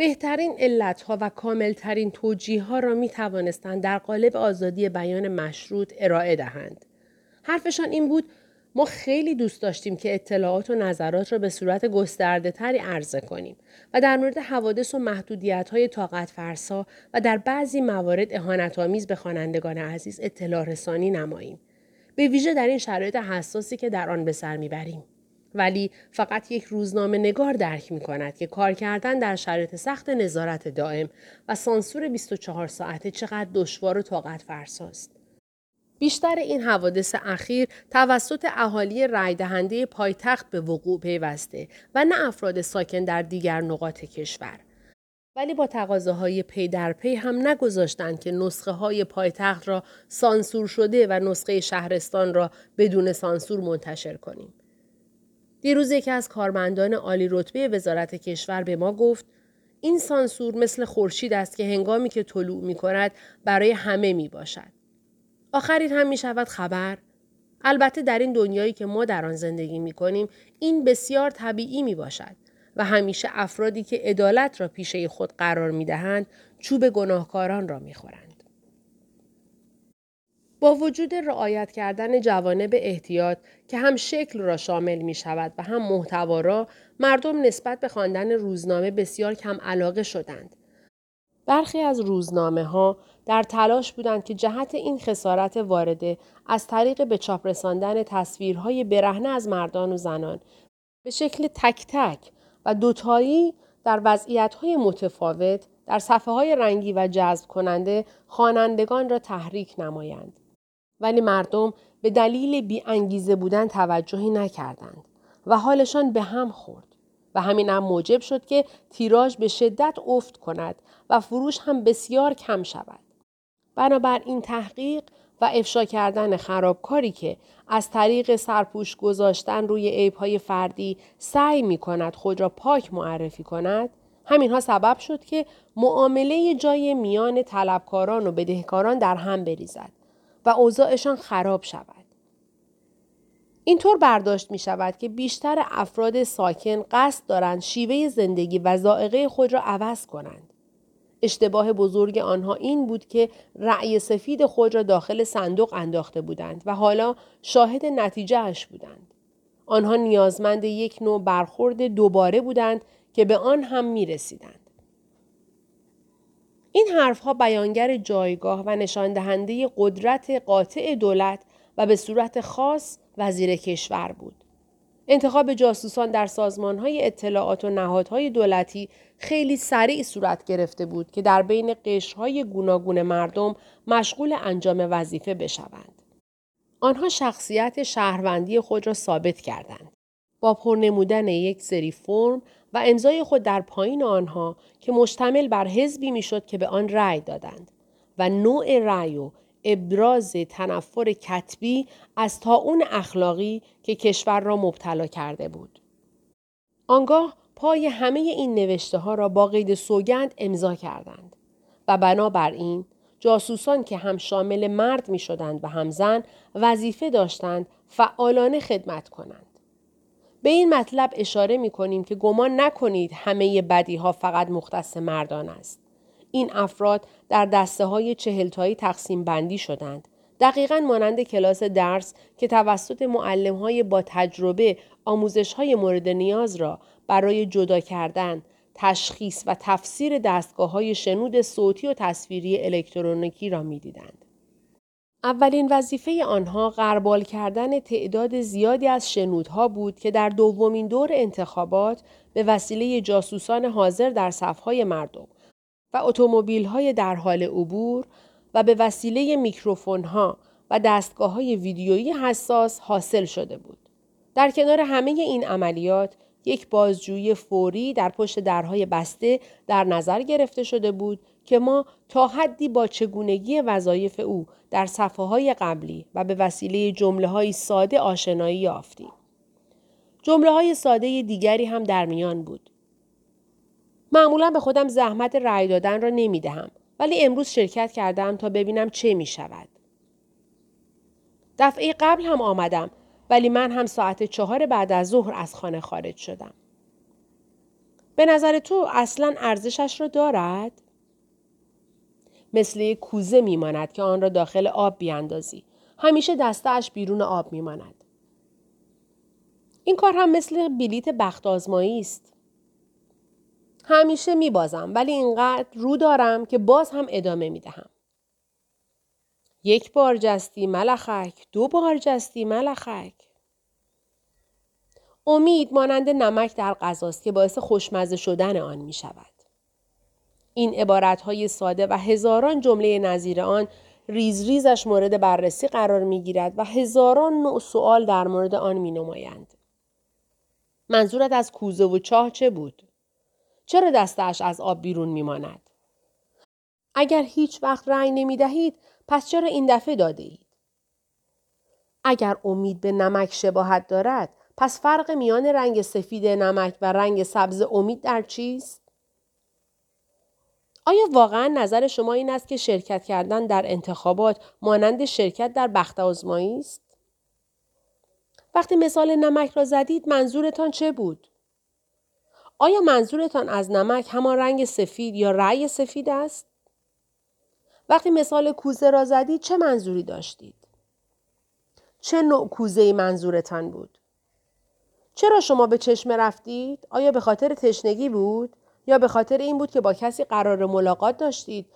بهترین علتها و کاملترین توجیه ها را می توانستند در قالب آزادی بیان مشروط ارائه دهند. حرفشان این بود ما خیلی دوست داشتیم که اطلاعات و نظرات را به صورت گسترده تری عرضه کنیم و در مورد حوادث و محدودیت های طاقت فرسا و در بعضی موارد اهانت آمیز به خوانندگان عزیز اطلاع رسانی نماییم. به ویژه در این شرایط حساسی که در آن به سر می‌بریم. ولی فقط یک روزنامه نگار درک می کند که کار کردن در شرایط سخت نظارت دائم و سانسور 24 ساعته چقدر دشوار و طاقت فرساست. بیشتر این حوادث اخیر توسط اهالی رای دهنده پایتخت به وقوع پیوسته و نه افراد ساکن در دیگر نقاط کشور. ولی با تقاضاهای پی در پی هم نگذاشتند که نسخه های پایتخت را سانسور شده و نسخه شهرستان را بدون سانسور منتشر کنیم. دیروز یکی از کارمندان عالی رتبه وزارت کشور به ما گفت این سانسور مثل خورشید است که هنگامی که طلوع می کند برای همه می باشد. آخرین هم می شود خبر؟ البته در این دنیایی که ما در آن زندگی می کنیم این بسیار طبیعی می باشد و همیشه افرادی که عدالت را پیشه خود قرار می دهند چوب گناهکاران را می خورند. با وجود رعایت کردن جوانب احتیاط که هم شکل را شامل می شود و هم محتوا را مردم نسبت به خواندن روزنامه بسیار کم علاقه شدند. برخی از روزنامه ها در تلاش بودند که جهت این خسارت وارده از طریق به چاپ رساندن تصویرهای برهنه از مردان و زنان به شکل تک تک و دوتایی در وضعیتهای متفاوت در صفحه های رنگی و جذب کننده خوانندگان را تحریک نمایند. ولی مردم به دلیل بی انگیزه بودن توجهی نکردند و حالشان به هم خورد. و همین هم موجب شد که تیراژ به شدت افت کند و فروش هم بسیار کم شود. بنابر این تحقیق و افشا کردن خرابکاری که از طریق سرپوش گذاشتن روی عیبهای فردی سعی می کند خود را پاک معرفی کند همینها سبب شد که معامله جای میان طلبکاران و بدهکاران در هم بریزد و اوضاعشان خراب شود. اینطور برداشت می شود که بیشتر افراد ساکن قصد دارند شیوه زندگی و زائقه خود را عوض کنند. اشتباه بزرگ آنها این بود که رأی سفید خود را داخل صندوق انداخته بودند و حالا شاهد نتیجه اش بودند. آنها نیازمند یک نوع برخورد دوباره بودند که به آن هم می رسیدند. این حرفها بیانگر جایگاه و نشان دهنده قدرت قاطع دولت و به صورت خاص وزیر کشور بود. انتخاب جاسوسان در های اطلاعات و نهادهای دولتی خیلی سریع صورت گرفته بود که در بین قشرهای گوناگون مردم مشغول انجام وظیفه بشوند. آنها شخصیت شهروندی خود را ثابت کردند. با پرنمودن یک سری فرم و امضای خود در پایین آنها که مشتمل بر حزبی می‌شد که به آن رأی دادند و نوع رأی و ابراز تنفر کتبی از تا اون اخلاقی که کشور را مبتلا کرده بود. آنگاه پای همه این نوشته ها را با قید سوگند امضا کردند و بنابراین جاسوسان که هم شامل مرد می شدند و هم زن وظیفه داشتند فعالانه خدمت کنند. به این مطلب اشاره می کنیم که گمان نکنید همه بدی ها فقط مختص مردان است. این افراد در دسته های چهلتایی تقسیم بندی شدند. دقیقا مانند کلاس درس که توسط معلم های با تجربه آموزش های مورد نیاز را برای جدا کردن، تشخیص و تفسیر دستگاه های شنود صوتی و تصویری الکترونیکی را می‌دیدند. اولین وظیفه آنها غربال کردن تعداد زیادی از شنودها بود که در دومین دور انتخابات به وسیله جاسوسان حاضر در صفهای مردم و اتومبیل های در حال عبور و به وسیله میکروفون ها و دستگاه های ویدیویی حساس حاصل شده بود. در کنار همه این عملیات یک بازجویی فوری در پشت درهای بسته در نظر گرفته شده بود که ما تا حدی با چگونگی وظایف او در صفحه های قبلی و به وسیله جمله های ساده آشنایی یافتیم. جمله های ساده دیگری هم در میان بود. معمولا به خودم زحمت رأی دادن را نمی دهم ولی امروز شرکت کردم تا ببینم چه می شود. دفعه قبل هم آمدم ولی من هم ساعت چهار بعد از ظهر از خانه خارج شدم. به نظر تو اصلا ارزشش را دارد؟ مثل کوزه میماند که آن را داخل آب بیاندازی. همیشه دستش بیرون آب میماند. این کار هم مثل بلیت بخت آزمایی است. همیشه میبازم ولی اینقدر رو دارم که باز هم ادامه می‌دهم. یک بار جستی ملخک، دو بار جستی ملخک. امید مانند نمک در غذاست که باعث خوشمزه شدن آن می شود. این عبارت های ساده و هزاران جمله نظیر آن ریز ریزش مورد بررسی قرار می گیرد و هزاران نوع سوال در مورد آن می نمایند. منظورت از کوزه و چاه چه بود؟ چرا دستش از آب بیرون می ماند؟ اگر هیچ وقت رأی نمی دهید پس چرا این دفعه داده اید؟ اگر امید به نمک شباهت دارد پس فرق میان رنگ سفید نمک و رنگ سبز امید در چیست؟ آیا واقعا نظر شما این است که شرکت کردن در انتخابات مانند شرکت در بخت آزمایی است؟ وقتی مثال نمک را زدید منظورتان چه بود؟ آیا منظورتان از نمک همان رنگ سفید یا رأی سفید است؟ وقتی مثال کوزه را زدید چه منظوری داشتید؟ چه نوع کوزه منظورتان بود؟ چرا شما به چشمه رفتید؟ آیا به خاطر تشنگی بود؟ یا به خاطر این بود که با کسی قرار ملاقات داشتید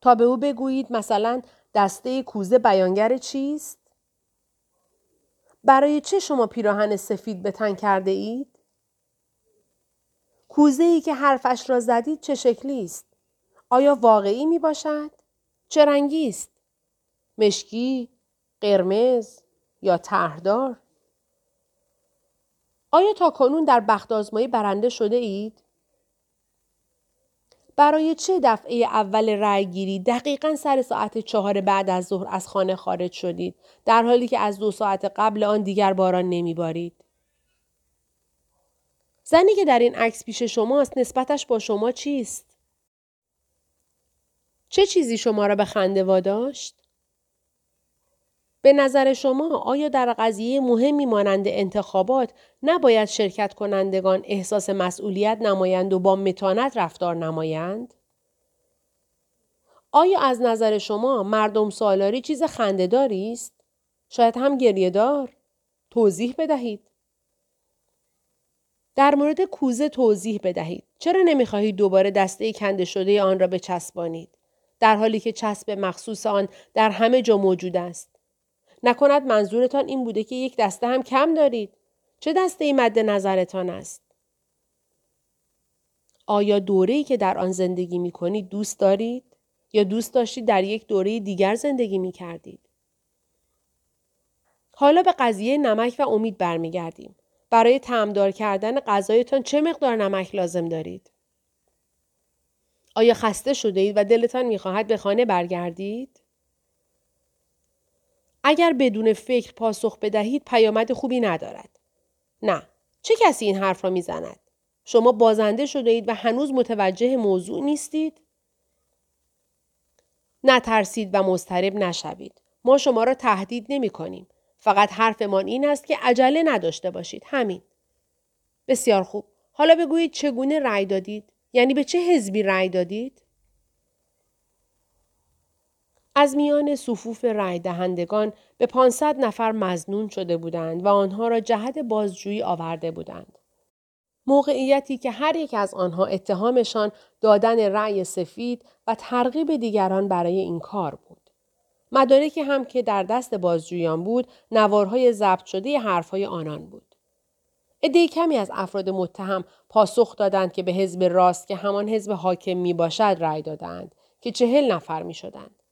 تا به او بگویید مثلا دسته کوزه بیانگر چیست؟ برای چه شما پیراهن سفید به تن کرده اید؟ کوزه ای که حرفش را زدید چه شکلی است؟ آیا واقعی می باشد؟ چه رنگی است؟ مشکی، قرمز یا تهردار؟ آیا تا کنون در بخت آزمایی برنده شده اید؟ برای چه دفعه اول رأیگیری دقیقا سر ساعت چهار بعد از ظهر از خانه خارج شدید. در حالی که از دو ساعت قبل آن دیگر باران نمیبارید. زنی که در این عکس پیش شماست نسبتش با شما چیست؟ چه چیزی شما را به خنده واداشت؟ به نظر شما آیا در قضیه مهمی مانند انتخابات نباید شرکت کنندگان احساس مسئولیت نمایند و با متانت رفتار نمایند؟ آیا از نظر شما مردم سالاری چیز خندهداری است؟ شاید هم گریه دار؟ توضیح بدهید. در مورد کوزه توضیح بدهید. چرا نمی‌خواهید دوباره دسته کنده شده آن را بچسبانید؟ در حالی که چسب مخصوص آن در همه جا موجود است. نکند منظورتان این بوده که یک دسته هم کم دارید. چه دسته ای مد نظرتان است؟ آیا دوره‌ای که در آن زندگی می کنید دوست دارید؟ یا دوست داشتید در یک دوره دیگر زندگی می کردید؟ حالا به قضیه نمک و امید برمیگردیم. برای تعمدار کردن غذایتان چه مقدار نمک لازم دارید؟ آیا خسته شده اید و دلتان می‌خواهد به خانه برگردید؟ اگر بدون فکر پاسخ بدهید پیامد خوبی ندارد. نه. چه کسی این حرف را می‌زند؟ شما بازنده شده اید و هنوز متوجه موضوع نیستید؟ نترسید و مضطرب نشوید. ما شما را تهدید نمی کنیم. فقط حرفمان این است که عجله نداشته باشید. همین. بسیار خوب. حالا بگویید چگونه رأی دادید؟ یعنی به چه حزبی رأی دادید؟ از میان صفوف رای دهندگان به 500 نفر مزنون شده بودند و آنها را جهت بازجویی آورده بودند. موقعیتی که هر یک از آنها اتهامشان دادن رأی سفید و ترغیب دیگران برای این کار بود. مدارکی هم که در دست بازجویان بود نوارهای ضبط شده حرفهای آنان بود. عده کمی از افراد متهم پاسخ دادند که به حزب راست که همان حزب حاکم می باشد رأی دادند که چهل نفر می شدند.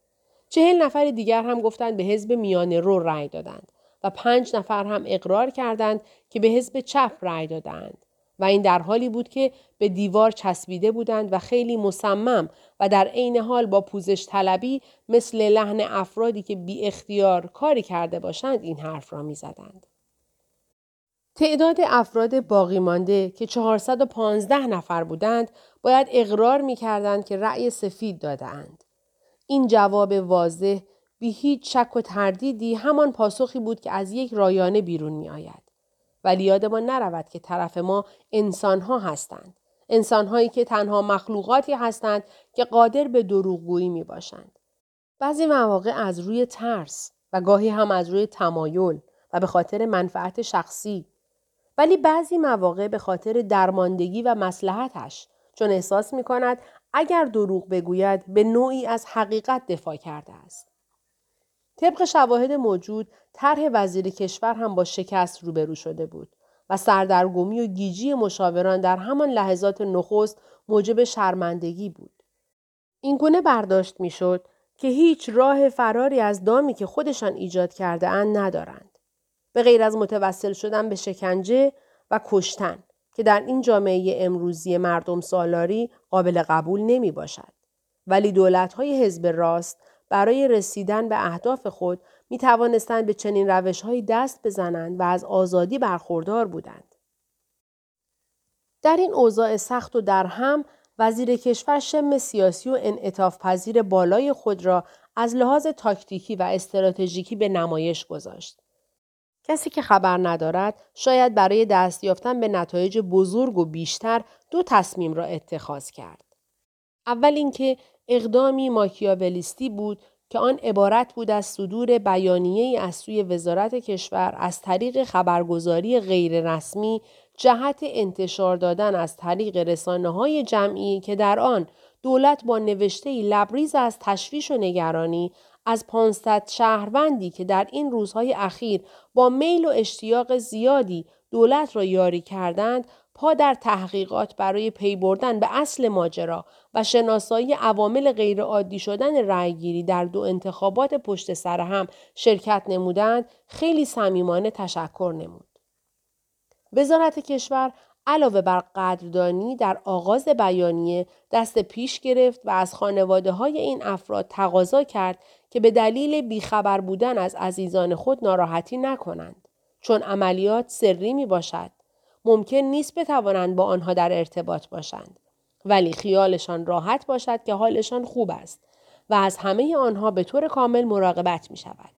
چهل نفر دیگر هم گفتند به حزب میانه رو رأی دادند و پنج نفر هم اقرار کردند که به حزب چپ رأی دادند و این در حالی بود که به دیوار چسبیده بودند و خیلی مصمم و در عین حال با پوزش طلبی مثل لحن افرادی که بی اختیار کاری کرده باشند این حرف را می زدند. تعداد افراد باقی مانده که 415 نفر بودند باید اقرار می کردند که رأی سفید دادند. این جواب واضح بی هیچ شک و تردیدی همان پاسخی بود که از یک رایانه بیرون می آید. ولی یادمان نرود که طرف ما انسان ها هستند. انسانهایی که تنها مخلوقاتی هستند که قادر به دروغگویی می باشند. بعضی مواقع از روی ترس و گاهی هم از روی تمایل و به خاطر منفعت شخصی ولی بعضی مواقع به خاطر درماندگی و مسلحتش چون احساس می کند اگر دروغ بگوید به نوعی از حقیقت دفاع کرده است. طبق شواهد موجود طرح وزیر کشور هم با شکست روبرو شده بود و سردرگمی و گیجی مشاوران در همان لحظات نخست موجب شرمندگی بود. این گونه برداشت می‌شد که هیچ راه فراری از دامی که خودشان ایجاد کرده اند ندارند. به غیر از متوسل شدن به شکنجه و کشتن که در این جامعه امروزی مردم سالاری قابل قبول نمی باشد. ولی دولت های حزب راست برای رسیدن به اهداف خود می توانستند به چنین روش دست بزنند و از آزادی برخوردار بودند. در این اوضاع سخت و در هم وزیر کشور شم سیاسی و انعطاف پذیر بالای خود را از لحاظ تاکتیکی و استراتژیکی به نمایش گذاشت. کسی که خبر ندارد شاید برای دست یافتن به نتایج بزرگ و بیشتر دو تصمیم را اتخاذ کرد. اول اینکه اقدامی ماکیاولیستی بود که آن عبارت بود از صدور بیانیه از سوی وزارت کشور از طریق خبرگزاری غیررسمی جهت انتشار دادن از طریق رسانه های جمعی که در آن دولت با نوشته لبریز از تشویش و نگرانی از 500 شهروندی که در این روزهای اخیر با میل و اشتیاق زیادی دولت را یاری کردند پا در تحقیقات برای پی بردن به اصل ماجرا و شناسایی عوامل غیرعادی شدن رأیگیری در دو انتخابات پشت سر هم شرکت نمودند خیلی صمیمانه تشکر نمود. وزارت کشور علاوه بر قدردانی در آغاز بیانیه دست پیش گرفت و از خانواده های این افراد تقاضا کرد که به دلیل بیخبر بودن از عزیزان خود ناراحتی نکنند. چون عملیات سری می باشد. ممکن نیست بتوانند با آنها در ارتباط باشند. ولی خیالشان راحت باشد که حالشان خوب است و از همه آنها به طور کامل مراقبت می شود.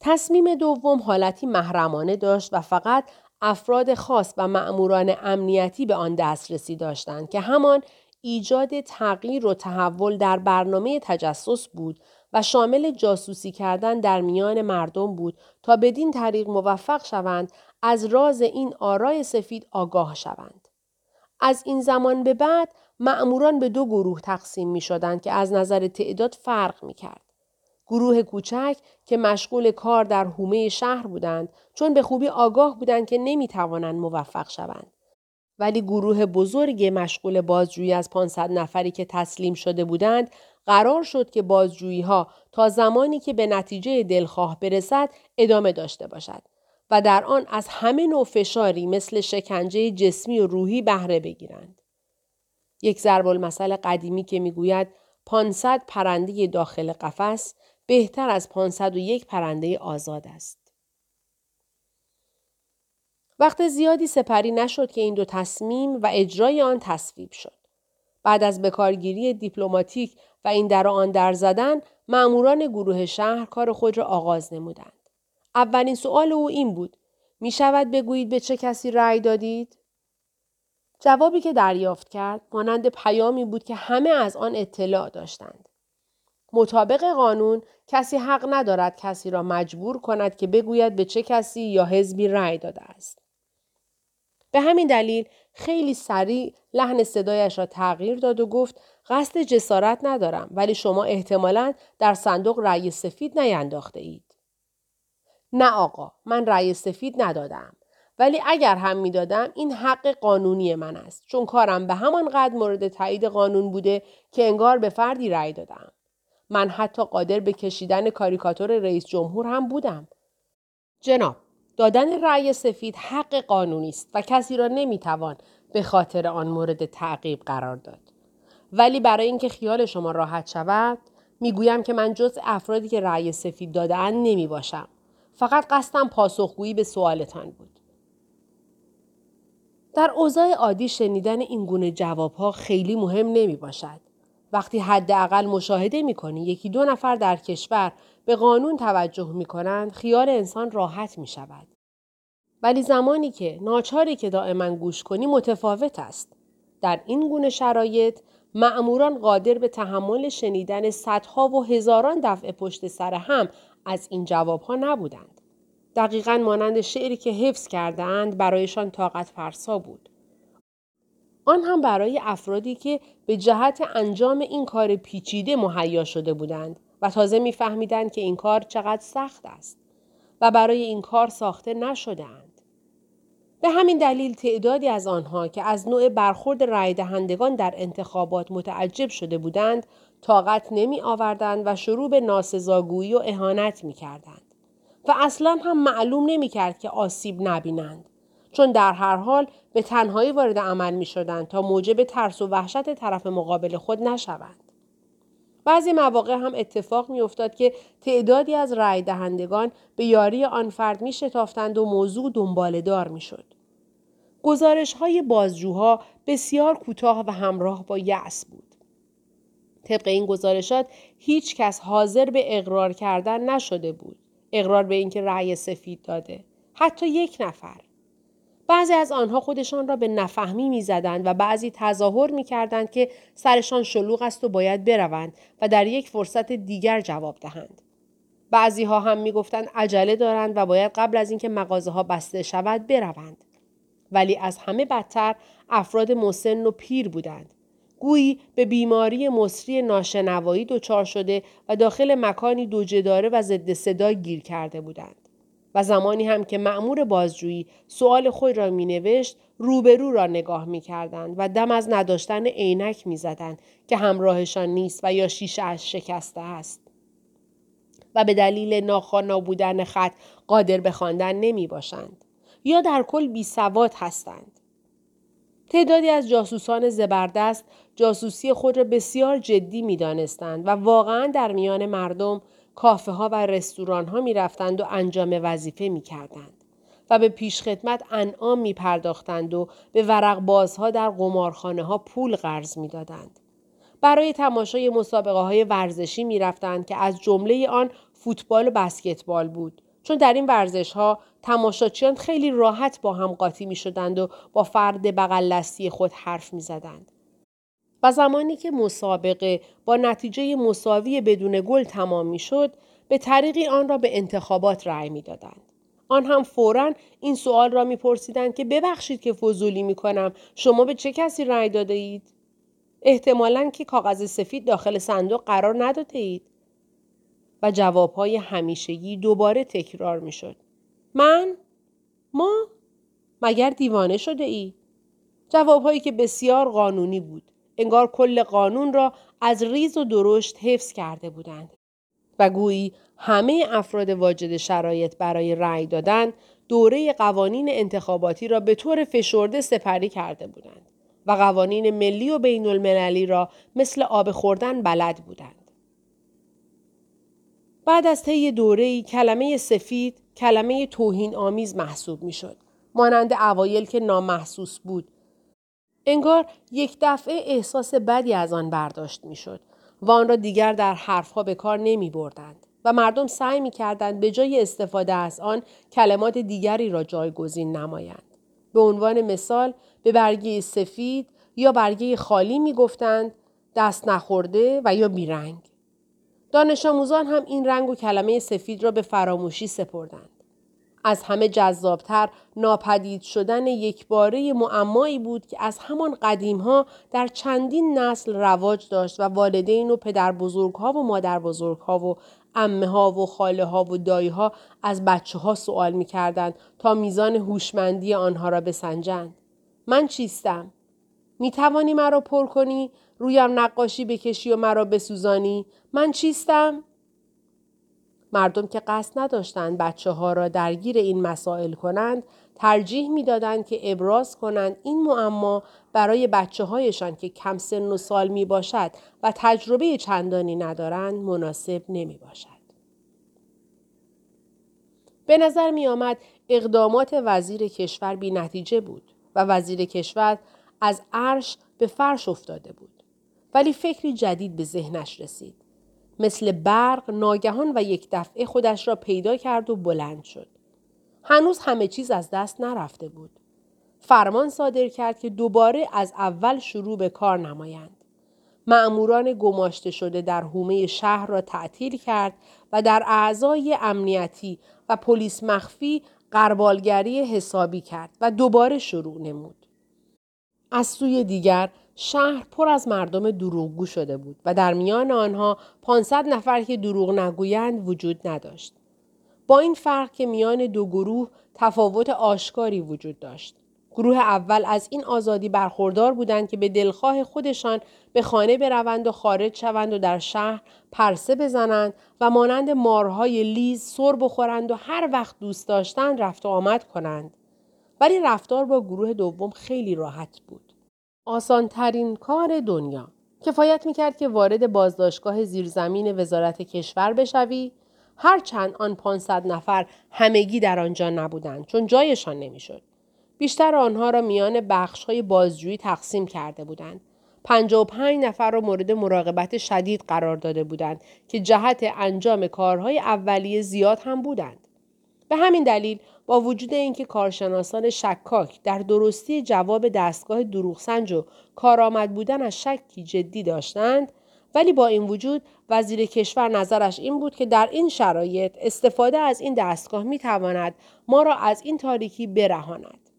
تصمیم دوم حالتی محرمانه داشت و فقط افراد خاص و معموران امنیتی به آن دسترسی داشتند که همان ایجاد تغییر و تحول در برنامه تجسس بود و شامل جاسوسی کردن در میان مردم بود تا بدین طریق موفق شوند از راز این آرای سفید آگاه شوند. از این زمان به بعد معموران به دو گروه تقسیم می شدند که از نظر تعداد فرق می کرد. گروه کوچک که مشغول کار در حومه شهر بودند چون به خوبی آگاه بودند که نمی توانند موفق شوند. ولی گروه بزرگ مشغول بازجویی از 500 نفری که تسلیم شده بودند قرار شد که بازجویی ها تا زمانی که به نتیجه دلخواه برسد ادامه داشته باشد و در آن از همه نوع فشاری مثل شکنجه جسمی و روحی بهره بگیرند. یک ضرب المثل قدیمی که می‌گوید 500 پرنده داخل قفس بهتر از 501 پرنده آزاد است. وقت زیادی سپری نشد که این دو تصمیم و اجرای آن تصویب شد. بعد از بکارگیری دیپلماتیک و این در آن در زدن معموران گروه شهر کار خود را آغاز نمودند. اولین سؤال او این بود می شود بگویید به چه کسی رأی دادید؟ جوابی که دریافت کرد مانند پیامی بود که همه از آن اطلاع داشتند. مطابق قانون کسی حق ندارد کسی را مجبور کند که بگوید به چه کسی یا حزبی رأی داده است. به همین دلیل خیلی سریع لحن صدایش را تغییر داد و گفت قصد جسارت ندارم ولی شما احتمالا در صندوق رأی سفید نینداخته اید. نه آقا من رأی سفید ندادم. ولی اگر هم می‌دادم این حق قانونی من است چون کارم به همان قدر مورد تایید قانون بوده که انگار به فردی رأی دادم. من حتی قادر به کشیدن کاریکاتور رئیس جمهور هم بودم. جناب دادن رأی سفید حق قانونی است و کسی را نمی‌توان به خاطر آن مورد تعقیب قرار داد. ولی برای اینکه خیال شما راحت شود می‌گویم که من جز افرادی که رأی سفید دادهاند نمی باشم. فقط قصدم پاسخگویی به سوالتان بود. در اوضاع عادی شنیدن این گونه جوابها خیلی مهم نمی باشد. وقتی حداقل مشاهده می کنی یکی دو نفر در کشور به قانون توجه می کنند خیال انسان راحت می شود. ولی زمانی که ناچاری که دائما گوش کنی متفاوت است. در این گونه شرایط معموران قادر به تحمل شنیدن صدها و هزاران دفعه پشت سر هم از این جوابها نبودند. دقیقا مانند شعری که حفظ کردهاند برایشان طاقت فرسا بود. آن هم برای افرادی که به جهت انجام این کار پیچیده مهیا شده بودند و تازه میفهمیدند که این کار چقدر سخت است و برای این کار ساخته نشدهاند. به همین دلیل تعدادی از آنها که از نوع برخورد رای دهندگان در انتخابات متعجب شده بودند طاقت نمی آوردند و شروع به ناسزاگویی و اهانت می کردند. و اصلا هم معلوم نمی کرد که آسیب نبینند. چون در هر حال به تنهایی وارد عمل می شدند تا موجب ترس و وحشت طرف مقابل خود نشوند. بعضی مواقع هم اتفاق می افتاد که تعدادی از رای دهندگان به یاری آن فرد می شتافتند و موضوع دنباله دار می شد. گزارش های بازجوها بسیار کوتاه و همراه با یأس بود. طبق این گزارشات هیچ کس حاضر به اقرار کردن نشده بود. اقرار به اینکه رأی سفید داده. حتی یک نفر. بعضی از آنها خودشان را به نفهمی می‌زدند و بعضی تظاهر می‌کردند که سرشان شلوغ است و باید بروند و در یک فرصت دیگر جواب دهند. بعضی ها هم می‌گفتند عجله دارند و باید قبل از اینکه مغازه ها بسته شود بروند. ولی از همه بدتر افراد مسن و پیر بودند. گویی به بیماری مصری ناشنوایی دچار شده و داخل مکانی دوجداره و ضد صدا گیر کرده بودند. و زمانی هم که معمور بازجویی سوال خود را می نوشت روبرو را نگاه می کردند و دم از نداشتن عینک می زدند که همراهشان نیست و یا شیشه اش شکسته است. و به دلیل ناخوانا بودن خط قادر به خواندن نمی باشند. یا در کل بی سواد هستند. تعدادی از جاسوسان زبردست جاسوسی خود را بسیار جدی می دانستند و واقعا در میان مردم کافه ها و رستوران ها می رفتند و انجام وظیفه می کردند. و به پیشخدمت انعام می پرداختند و به ورق بازها در قمارخانه ها پول قرض می دادند. برای تماشای مسابقه های ورزشی می رفتند که از جمله آن فوتبال و بسکتبال بود. چون در این ورزش ها تماشاچیان خیلی راحت با هم قاطی می شدند و با فرد بغل خود حرف می زدند. و زمانی که مسابقه با نتیجه مساوی بدون گل تمام می شد به طریقی آن را به انتخابات رأی می دادند. آن هم فورا این سوال را میپرسیدند که ببخشید که فضولی می کنم شما به چه کسی رأی داده اید؟ احتمالا که کاغذ سفید داخل صندوق قرار نداده اید. و جوابهای همیشگی دوباره تکرار می شد. من؟ ما؟ مگر دیوانه شده ای؟ جوابهایی که بسیار قانونی بود. انگار کل قانون را از ریز و درشت حفظ کرده بودند. و گویی همه افراد واجد شرایط برای رأی دادن دوره قوانین انتخاباتی را به طور فشرده سپری کرده بودند و قوانین ملی و بین المللی را مثل آب خوردن بلد بودند. بعد از طی دوره کلمه سفید کلمه توهین آمیز محسوب می شد. مانند اوایل که نامحسوس بود انگار یک دفعه احساس بدی از آن برداشت می‌شد و آن را دیگر در حرفها به کار نمی بردند و مردم سعی می کردند به جای استفاده از آن کلمات دیگری را جایگزین نمایند. به عنوان مثال به برگه سفید یا برگه خالی می گفتند دست نخورده و یا بیرنگ. دانش آموزان هم این رنگ و کلمه سفید را به فراموشی سپردند. از همه جذابتر ناپدید شدن یک باره معمایی بود که از همان قدیم ها در چندین نسل رواج داشت و والدین و پدر بزرگ ها و مادر بزرگ ها و امه ها و خاله ها و دایی ها از بچه ها سوال می کردند تا میزان هوشمندی آنها را بسنجند. من چیستم؟ می توانی مرا پر کنی؟ رویم نقاشی بکشی و مرا بسوزانی؟ من چیستم؟ مردم که قصد نداشتند بچه ها را درگیر این مسائل کنند ترجیح می‌دادند که ابراز کنند این معما برای بچه هایشان که کم سن و سال می باشد و تجربه چندانی ندارند مناسب نمی باشد. به نظر می آمد اقدامات وزیر کشور بی نتیجه بود و وزیر کشور از عرش به فرش افتاده بود. ولی فکری جدید به ذهنش رسید. مثل برق ناگهان و یک دفعه خودش را پیدا کرد و بلند شد. هنوز همه چیز از دست نرفته بود. فرمان صادر کرد که دوباره از اول شروع به کار نمایند. معموران گماشته شده در حومه شهر را تعطیل کرد و در اعضای امنیتی و پلیس مخفی قربالگری حسابی کرد و دوباره شروع نمود. از سوی دیگر شهر پر از مردم دروغگو شده بود و در میان آنها 500 نفر که دروغ نگویند وجود نداشت. با این فرق که میان دو گروه تفاوت آشکاری وجود داشت. گروه اول از این آزادی برخوردار بودند که به دلخواه خودشان به خانه بروند و خارج شوند و در شهر پرسه بزنند و مانند مارهای لیز سر بخورند و هر وقت دوست داشتند رفت و آمد کنند. ولی رفتار با گروه دوم خیلی راحت بود. آسانترین کار دنیا. کفایت می‌کرد که وارد بازداشتگاه زیرزمین وزارت کشور بشوی هرچند آن 500 نفر همگی در آنجا نبودند چون جایشان نمی‌شد. بیشتر آنها را میان بخش های بازجویی تقسیم کرده بودند. 55 نفر را مورد مراقبت شدید قرار داده بودند که جهت انجام کارهای اولیه زیاد هم بودند. به همین دلیل با وجود اینکه کارشناسان شکاک در درستی جواب دستگاه دروغسنج و کارآمد بودن از شکی جدی داشتند ولی با این وجود وزیر کشور نظرش این بود که در این شرایط استفاده از این دستگاه می تواند ما را از این تاریکی برهاند.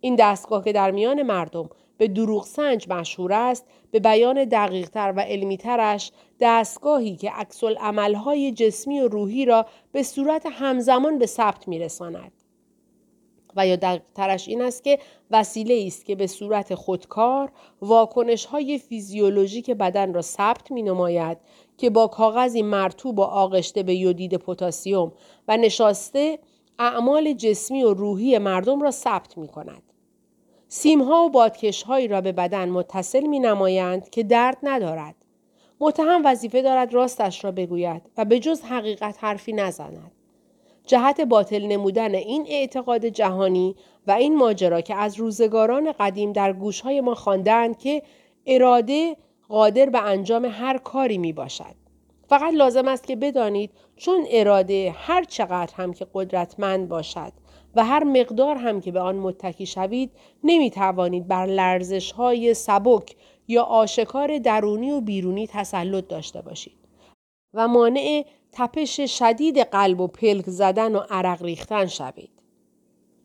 این دستگاه که در میان مردم به دروغ سنج مشهور است به بیان دقیقتر و علمیترش دستگاهی که عکس عملهای جسمی و روحی را به صورت همزمان به ثبت میرساند و یا دقیقترش این است که وسیله است که به صورت خودکار واکنش های فیزیولوژیک بدن را ثبت می نماید که با کاغذی مرتوب و آغشته به یودید پتاسیم و نشاسته اعمال جسمی و روحی مردم را ثبت می کند. سیمها و بادکشهایی را به بدن متصل می نمایند که درد ندارد. متهم وظیفه دارد راستش را بگوید و به جز حقیقت حرفی نزند. جهت باطل نمودن این اعتقاد جهانی و این ماجرا که از روزگاران قدیم در گوشهای ما خواندند که اراده قادر به انجام هر کاری می باشد. فقط لازم است که بدانید چون اراده هر چقدر هم که قدرتمند باشد و هر مقدار هم که به آن متکی شوید نمی توانید بر لرزش های سبک یا آشکار درونی و بیرونی تسلط داشته باشید و مانع تپش شدید قلب و پلک زدن و عرق ریختن شوید.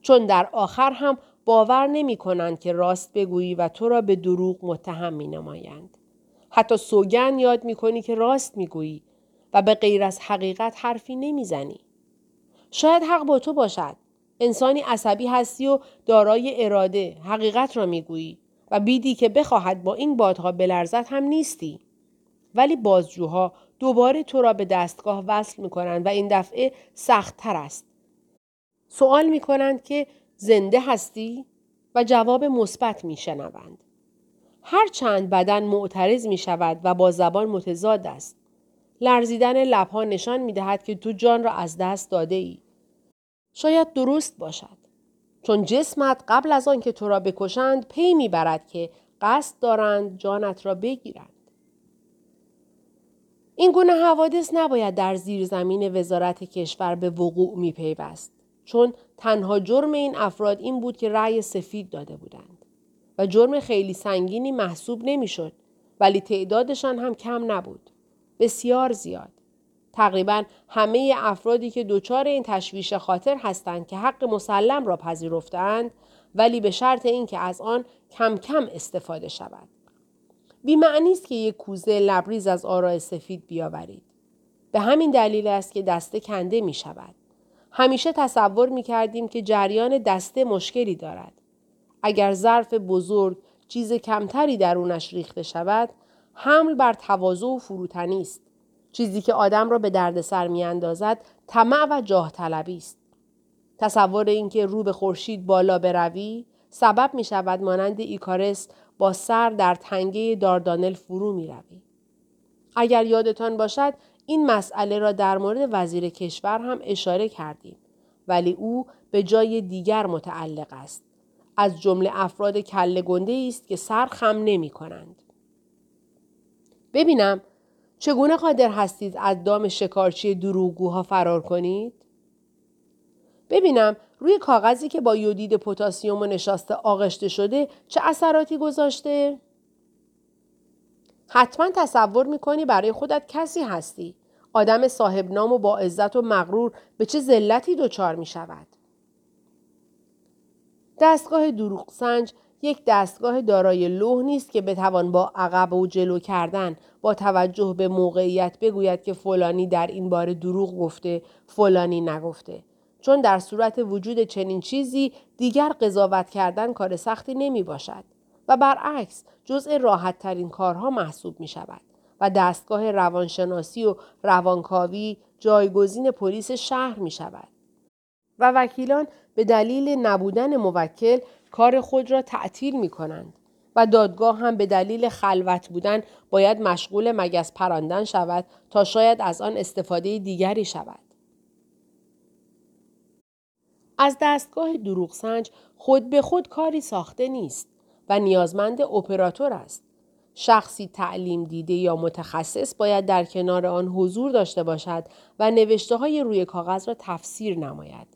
چون در آخر هم باور نمی کنند که راست بگویی و تو را به دروغ متهم می نمایند. حتی سوگن یاد می کنی که راست می گویی و به غیر از حقیقت حرفی نمی زنی. شاید حق با تو باشد انسانی عصبی هستی و دارای اراده حقیقت را می‌گویی و بیدی که بخواهد با این بادها بلرزد هم نیستی ولی بازجوها دوباره تو را به دستگاه وصل می کنند و این دفعه سختتر است سوال می کنند که زنده هستی و جواب مثبت می شنوند. هر چند بدن معترض می شود و با زبان متضاد است. لرزیدن لبها نشان می دهد که تو جان را از دست داده ای. شاید درست باشد. چون جسمت قبل از آن که تو را بکشند پی می‌برد که قصد دارند جانت را بگیرند. این گونه حوادث نباید در زیر زمین وزارت کشور به وقوع می پیوست. چون تنها جرم این افراد این بود که رأی سفید داده بودند. و جرم خیلی سنگینی محسوب نمی‌شد ولی تعدادشان هم کم نبود. بسیار زیاد. تقریبا همه افرادی که دچار این تشویش خاطر هستند که حق مسلم را پذیرفتند ولی به شرط اینکه از آن کم کم استفاده شود. بی معنی است که یک کوزه لبریز از آرای سفید بیاورید. به همین دلیل است که دسته کنده می شود. همیشه تصور می کردیم که جریان دسته مشکلی دارد. اگر ظرف بزرگ چیز کمتری درونش ریخته شود، حمل بر تواضع و فروتنی است. چیزی که آدم را به دردسر میاندازد طمع و جاه طلبی است. تصور اینکه رو به خورشید بالا بروی سبب می شود مانند ایکارس با سر در تنگه داردانل فرو می روی. اگر یادتان باشد این مسئله را در مورد وزیر کشور هم اشاره کردیم ولی او به جای دیگر متعلق است. از جمله افراد کله گنده است که سر خم نمی کنند. ببینم چگونه قادر هستید از دام شکارچی دروغگوها فرار کنید؟ ببینم روی کاغذی که با یودید پتاسیم و نشاسته آغشته شده چه اثراتی گذاشته؟ حتما تصور می‌کنی برای خودت کسی هستی. آدم صاحب نام و با عزت و مغرور به چه ذلتی دچار می شود. دستگاه دروغ سنج یک دستگاه دارای لوح نیست که بتوان با عقب و جلو کردن با توجه به موقعیت بگوید که فلانی در این باره دروغ گفته فلانی نگفته چون در صورت وجود چنین چیزی دیگر قضاوت کردن کار سختی نمی باشد و برعکس جزء راحت ترین کارها محسوب می شود و دستگاه روانشناسی و روانکاوی جایگزین پلیس شهر می شود. و وکیلان به دلیل نبودن موکل کار خود را تعطیل می کنند و دادگاه هم به دلیل خلوت بودن باید مشغول مگس پراندن شود تا شاید از آن استفاده دیگری شود. از دستگاه دروغ سنج خود به خود کاری ساخته نیست و نیازمند اپراتور است. شخصی تعلیم دیده یا متخصص باید در کنار آن حضور داشته باشد و نوشته های روی کاغذ را تفسیر نماید.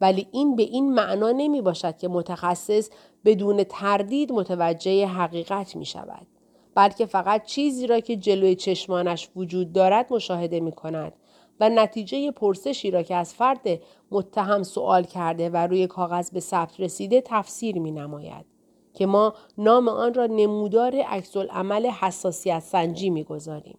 ولی این به این معنا نمی باشد که متخصص بدون تردید متوجه حقیقت می شود. بلکه فقط چیزی را که جلوی چشمانش وجود دارد مشاهده می کند و نتیجه پرسشی را که از فرد متهم سوال کرده و روی کاغذ به ثبت رسیده تفسیر می نماید. که ما نام آن را نمودار عکس عمل حساسیت سنجی می گذاریم.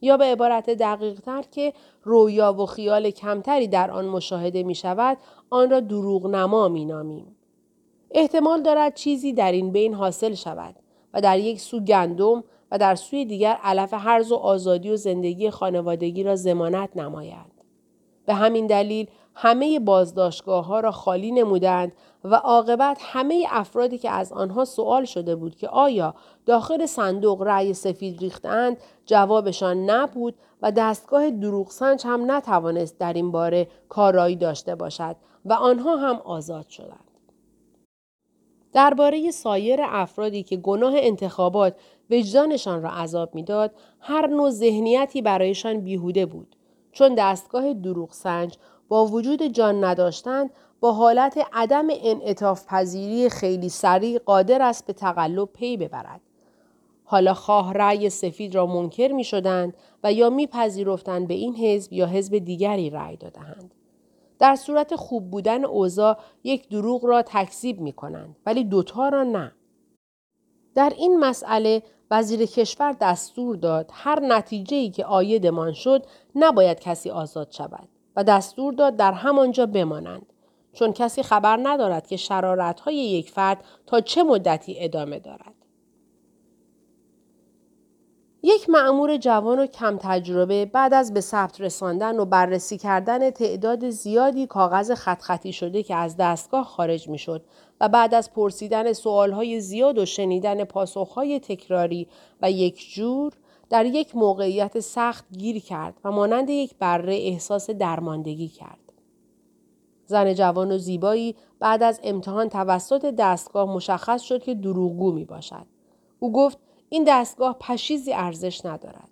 یا به عبارت دقیق تر که رویا و خیال کمتری در آن مشاهده می شود آن را دروغ نما می نامیم. احتمال دارد چیزی در این بین حاصل شود و در یک سو گندم و در سوی دیگر علف هرز و آزادی و زندگی خانوادگی را زمانت نماید. به همین دلیل همه بازداشتگاه ها را خالی نمودند و عاقبت همه افرادی که از آنها سوال شده بود که آیا داخل صندوق رأی سفید ریختند جوابشان نبود و دستگاه دروغ سنج هم نتوانست در این باره کارایی داشته باشد و آنها هم آزاد شدند. درباره سایر افرادی که گناه انتخابات وجدانشان را عذاب می‌داد هر نوع ذهنیتی برایشان بیهوده بود چون دستگاه دروغ سنج با وجود جان نداشتن با حالت عدم انعطاف پذیری خیلی سریع قادر است به تقلب پی ببرد. حالا خواه رأی سفید را منکر می شدند و یا میپذیرفتند به این حزب یا حزب دیگری رأی دادهند. در صورت خوب بودن اوضاع یک دروغ را تکذیب می کنند ولی دوتا را نه. در این مسئله وزیر کشور دستور داد هر نتیجه ای که آیدمان شد نباید کسی آزاد شود و دستور داد در همانجا بمانند چون کسی خبر ندارد که شرارت های یک فرد تا چه مدتی ادامه دارد. یک معمور جوان و کم تجربه بعد از به ثبت رساندن و بررسی کردن تعداد زیادی کاغذ خط خطی شده که از دستگاه خارج می شد و بعد از پرسیدن های زیاد و شنیدن های تکراری و یک جور در یک موقعیت سخت گیر کرد و مانند یک بره احساس درماندگی کرد. زن جوان و زیبایی بعد از امتحان توسط دستگاه مشخص شد که دروغگو می باشد. او گفت این دستگاه پشیزی ارزش ندارد.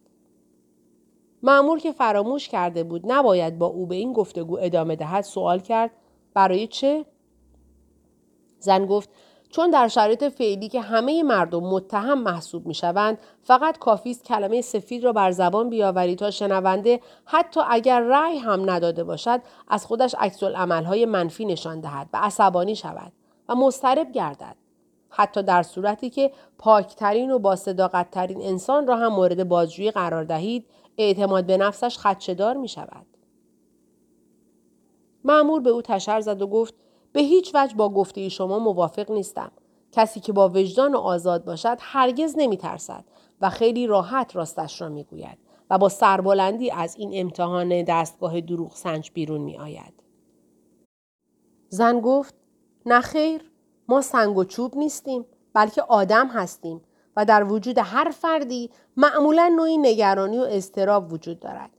معمور که فراموش کرده بود نباید با او به این گفتگو ادامه دهد سوال کرد برای چه؟ زن گفت چون در شرایط فعلی که همه مردم متهم محسوب می شوند فقط کافی است کلمه سفید را بر زبان بیاوری تا شنونده حتی اگر رأی هم نداده باشد از خودش عکس های منفی نشان دهد و عصبانی شود و مضطرب گردد حتی در صورتی که پاکترین و با صداقتترین انسان را هم مورد بازجویی قرار دهید اعتماد به نفسش خدشدار می شود. معمور به او تشر زد و گفت به هیچ وجه با گفته شما موافق نیستم. کسی که با وجدان و آزاد باشد هرگز نمی ترسد و خیلی راحت راستش را می گوید و با سربلندی از این امتحان دستگاه دروغ سنج بیرون می آید. زن گفت نه خیر ما سنگ و چوب نیستیم بلکه آدم هستیم و در وجود هر فردی معمولا نوعی نگرانی و استراب وجود دارد.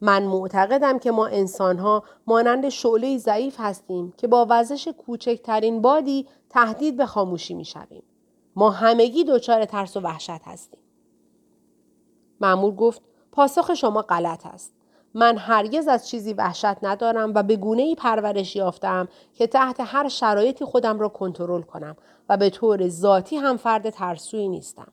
من معتقدم که ما انسانها مانند شعله ضعیف هستیم که با وزش کوچکترین بادی تهدید به خاموشی می شویم. ما همگی دچار ترس و وحشت هستیم. معمور گفت پاسخ شما غلط است. من هرگز از چیزی وحشت ندارم و به گونه ای پرورش یافتم که تحت هر شرایطی خودم را کنترل کنم و به طور ذاتی هم فرد ترسویی نیستم.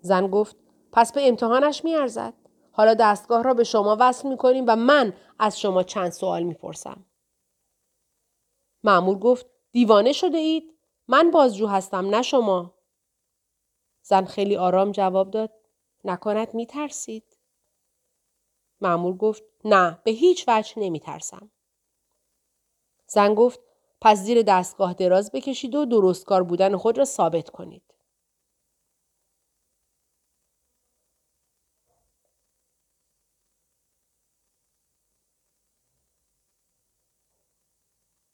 زن گفت پس به امتحانش میارزد. حالا دستگاه را به شما وصل می کنیم و من از شما چند سوال می‌پرسم. معمول گفت دیوانه شده اید؟ من بازجو هستم نه شما. زن خیلی آرام جواب داد نکند می ترسید. معمول گفت نه به هیچ وجه نمی ترسم. زن گفت پس زیر دستگاه دراز بکشید و درستکار بودن خود را ثابت کنید.